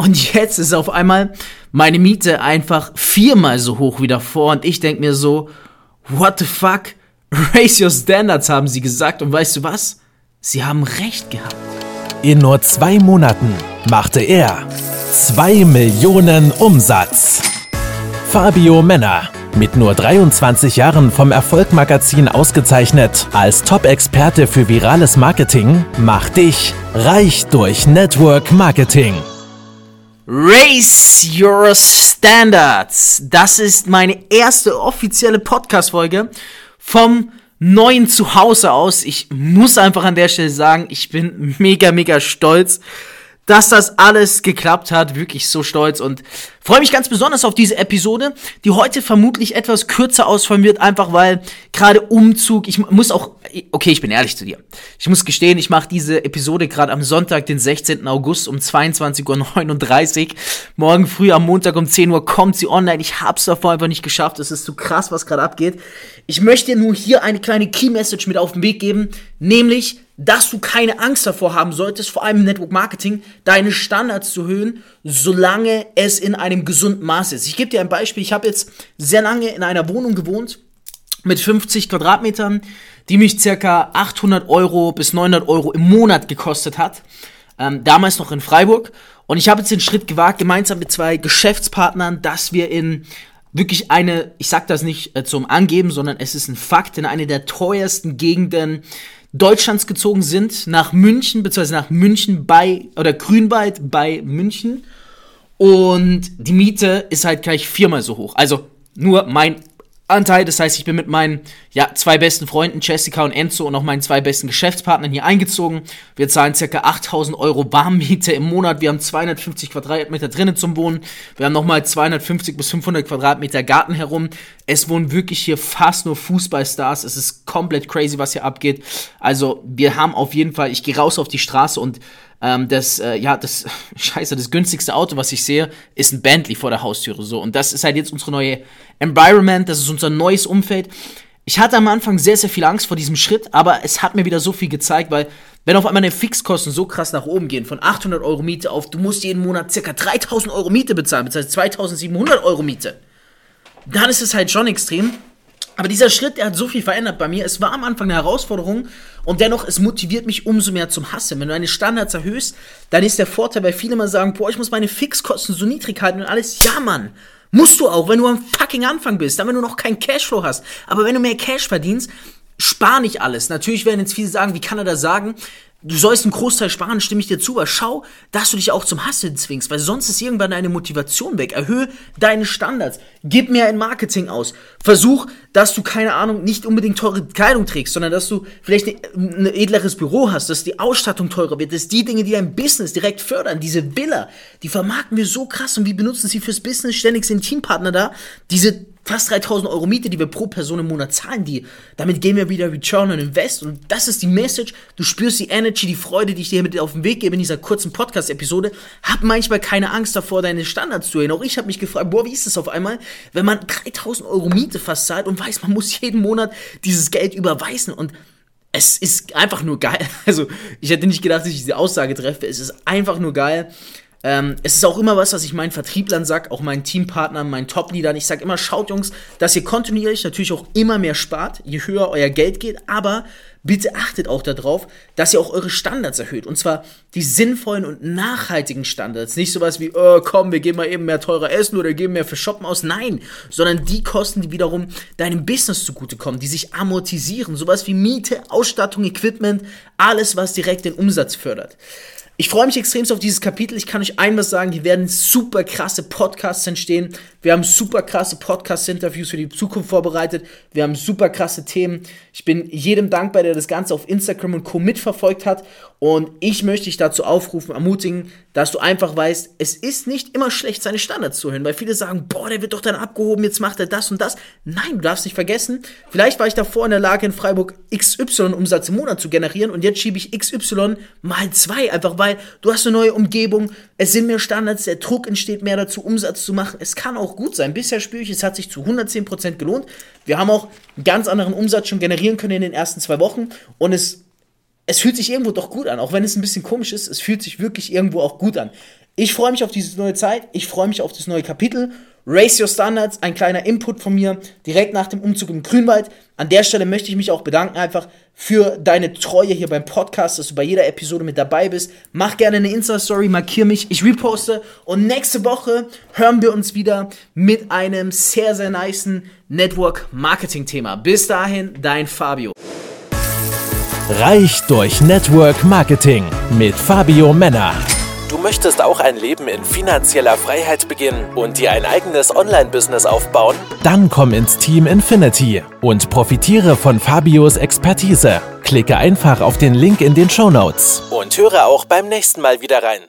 Und jetzt ist auf einmal meine Miete einfach viermal so hoch wie davor. Und ich denke mir so, what the fuck? Raise your standards, haben sie gesagt. Und weißt du was? Sie haben recht gehabt. In nur zwei Monaten machte er 2 Millionen Umsatz. Fabio Männer, mit nur 23 Jahren vom Erfolgmagazin ausgezeichnet als Top-Experte für virales Marketing, macht dich reich durch Network Marketing. Raise Your Standards. Das ist meine erste offizielle Podcast-Folge vom neuen Zuhause aus. Ich muss einfach an der Stelle sagen, ich bin mega, mega stolz dass das alles geklappt hat. Wirklich so stolz und freue mich ganz besonders auf diese Episode, die heute vermutlich etwas kürzer ausfallen wird, einfach weil gerade Umzug, ich muss auch, okay, ich bin ehrlich zu dir. Ich muss gestehen, ich mache diese Episode gerade am Sonntag, den 16. August um 22.39 Uhr. Morgen früh am Montag um 10 Uhr kommt sie online. Ich hab's davor einfach nicht geschafft. Es ist zu krass, was gerade abgeht. Ich möchte nur hier eine kleine Key Message mit auf den Weg geben, nämlich dass du keine Angst davor haben solltest, vor allem im Network Marketing, deine Standards zu erhöhen, solange es in einem gesunden Maß ist. Ich gebe dir ein Beispiel. Ich habe jetzt sehr lange in einer Wohnung gewohnt mit 50 Quadratmetern, die mich circa 800 Euro bis 900 Euro im Monat gekostet hat. Ähm, damals noch in Freiburg. Und ich habe jetzt den Schritt gewagt, gemeinsam mit zwei Geschäftspartnern, dass wir in wirklich eine, ich sag das nicht äh, zum Angeben, sondern es ist ein Fakt, in eine der teuersten Gegenden Deutschlands gezogen sind, nach München, beziehungsweise nach München bei, oder Grünwald bei München. Und die Miete ist halt gleich viermal so hoch. Also nur mein Anteil. Das heißt, ich bin mit meinen ja, zwei besten Freunden, Jessica und Enzo, und auch meinen zwei besten Geschäftspartnern hier eingezogen. Wir zahlen ca. 8000 Euro Warmmiete im Monat. Wir haben 250 Quadratmeter drinnen zum Wohnen. Wir haben nochmal 250 bis 500 Quadratmeter Garten herum. Es wohnen wirklich hier fast nur Fußballstars. Es ist komplett crazy, was hier abgeht. Also, wir haben auf jeden Fall, ich gehe raus auf die Straße und ähm, das, äh, ja, das, scheiße, das günstigste Auto, was ich sehe, ist ein Bentley vor der Haustüre, so. Und das ist halt jetzt unsere neue Environment, das ist unser neues Umfeld. Ich hatte am Anfang sehr, sehr viel Angst vor diesem Schritt, aber es hat mir wieder so viel gezeigt, weil wenn auf einmal deine Fixkosten so krass nach oben gehen, von 800 Euro Miete auf, du musst jeden Monat circa 3000 Euro Miete bezahlen, das heißt 2700 Euro Miete, dann ist es halt schon extrem. Aber dieser Schritt, der hat so viel verändert bei mir. Es war am Anfang eine Herausforderung und dennoch, es motiviert mich umso mehr zum Hassen. Wenn du deine Standards erhöhst, dann ist der Vorteil, weil viele immer sagen, boah, ich muss meine Fixkosten so niedrig halten und alles. Ja, Mann. Musst du auch, wenn du am fucking Anfang bist, dann wenn du noch keinen Cashflow hast. Aber wenn du mehr Cash verdienst, spar nicht alles. Natürlich werden jetzt viele sagen, wie kann er das sagen? Du sollst einen Großteil sparen, stimme ich dir zu, aber schau, dass du dich auch zum Hasseln zwingst, weil sonst ist irgendwann deine Motivation weg. Erhöhe deine Standards. Gib mehr in Marketing aus. Versuch, dass du, keine Ahnung, nicht unbedingt teure Kleidung trägst, sondern dass du vielleicht ein, ein edleres Büro hast, dass die Ausstattung teurer wird, dass die Dinge, die dein Business direkt fördern, diese Villa, die vermarkten wir so krass und wir benutzen sie fürs Business, ständig sind Teampartner da, diese fast 3000 Euro Miete, die wir pro Person im Monat zahlen, die, damit gehen wir wieder Return on Invest und das ist die Message. Du spürst die Energy, die Freude, die ich dir mit auf den Weg gebe in dieser kurzen Podcast-Episode. Hab manchmal keine Angst davor, deine Standards zu erhöhen. Auch ich habe mich gefragt, boah, wie ist das auf einmal, wenn man 3000 Euro Miete fast zahlt und weiß, man muss jeden Monat dieses Geld überweisen und es ist einfach nur geil. Also, ich hätte nicht gedacht, dass ich diese Aussage treffe. Es ist einfach nur geil. Ähm, es ist auch immer was, was ich meinen Vertrieblern sage, auch meinen Teampartnern, meinen Top-Leadern. Ich sage immer, schaut Jungs, dass ihr kontinuierlich natürlich auch immer mehr spart, je höher euer Geld geht, aber bitte achtet auch darauf, dass ihr auch eure Standards erhöht. Und zwar die sinnvollen und nachhaltigen Standards. Nicht sowas wie, oh, komm, wir geben mal eben mehr teurer essen oder geben mehr für Shoppen aus. Nein, sondern die Kosten, die wiederum deinem Business zugutekommen, die sich amortisieren. Sowas wie Miete, Ausstattung, Equipment, alles, was direkt den Umsatz fördert. Ich freue mich extremst auf dieses Kapitel. Ich kann euch einmal sagen, hier werden super krasse Podcasts entstehen. Wir haben super krasse Podcast-Interviews für die Zukunft vorbereitet. Wir haben super krasse Themen. Ich bin jedem dankbar, der das Ganze auf Instagram und Co. mitverfolgt hat. Und ich möchte dich dazu aufrufen, ermutigen, dass du einfach weißt, es ist nicht immer schlecht, seine Standards zu hören, weil viele sagen, boah, der wird doch dann abgehoben, jetzt macht er das und das. Nein, du darfst nicht vergessen, vielleicht war ich davor in der Lage, in Freiburg XY Umsatz im Monat zu generieren und jetzt schiebe ich XY mal zwei, einfach weil du hast eine neue Umgebung, es sind mehr Standards, der Druck entsteht mehr dazu, Umsatz zu machen. Es kann auch gut sein. Bisher spüre ich, es hat sich zu 110% gelohnt. Wir haben auch einen ganz anderen Umsatz schon generieren können in den ersten zwei Wochen und es es fühlt sich irgendwo doch gut an, auch wenn es ein bisschen komisch ist, es fühlt sich wirklich irgendwo auch gut an. Ich freue mich auf diese neue Zeit, ich freue mich auf das neue Kapitel. Race Your Standards, ein kleiner Input von mir, direkt nach dem Umzug im Grünwald. An der Stelle möchte ich mich auch bedanken einfach für deine Treue hier beim Podcast, dass du bei jeder Episode mit dabei bist. Mach gerne eine Insta-Story, markier mich, ich reposte. Und nächste Woche hören wir uns wieder mit einem sehr, sehr niceen Network-Marketing-Thema. Bis dahin, dein Fabio. Reich durch Network Marketing mit Fabio Männer. Du möchtest auch ein Leben in finanzieller Freiheit beginnen und dir ein eigenes Online-Business aufbauen? Dann komm ins Team Infinity und profitiere von Fabios Expertise. Klicke einfach auf den Link in den Show Notes und höre auch beim nächsten Mal wieder rein.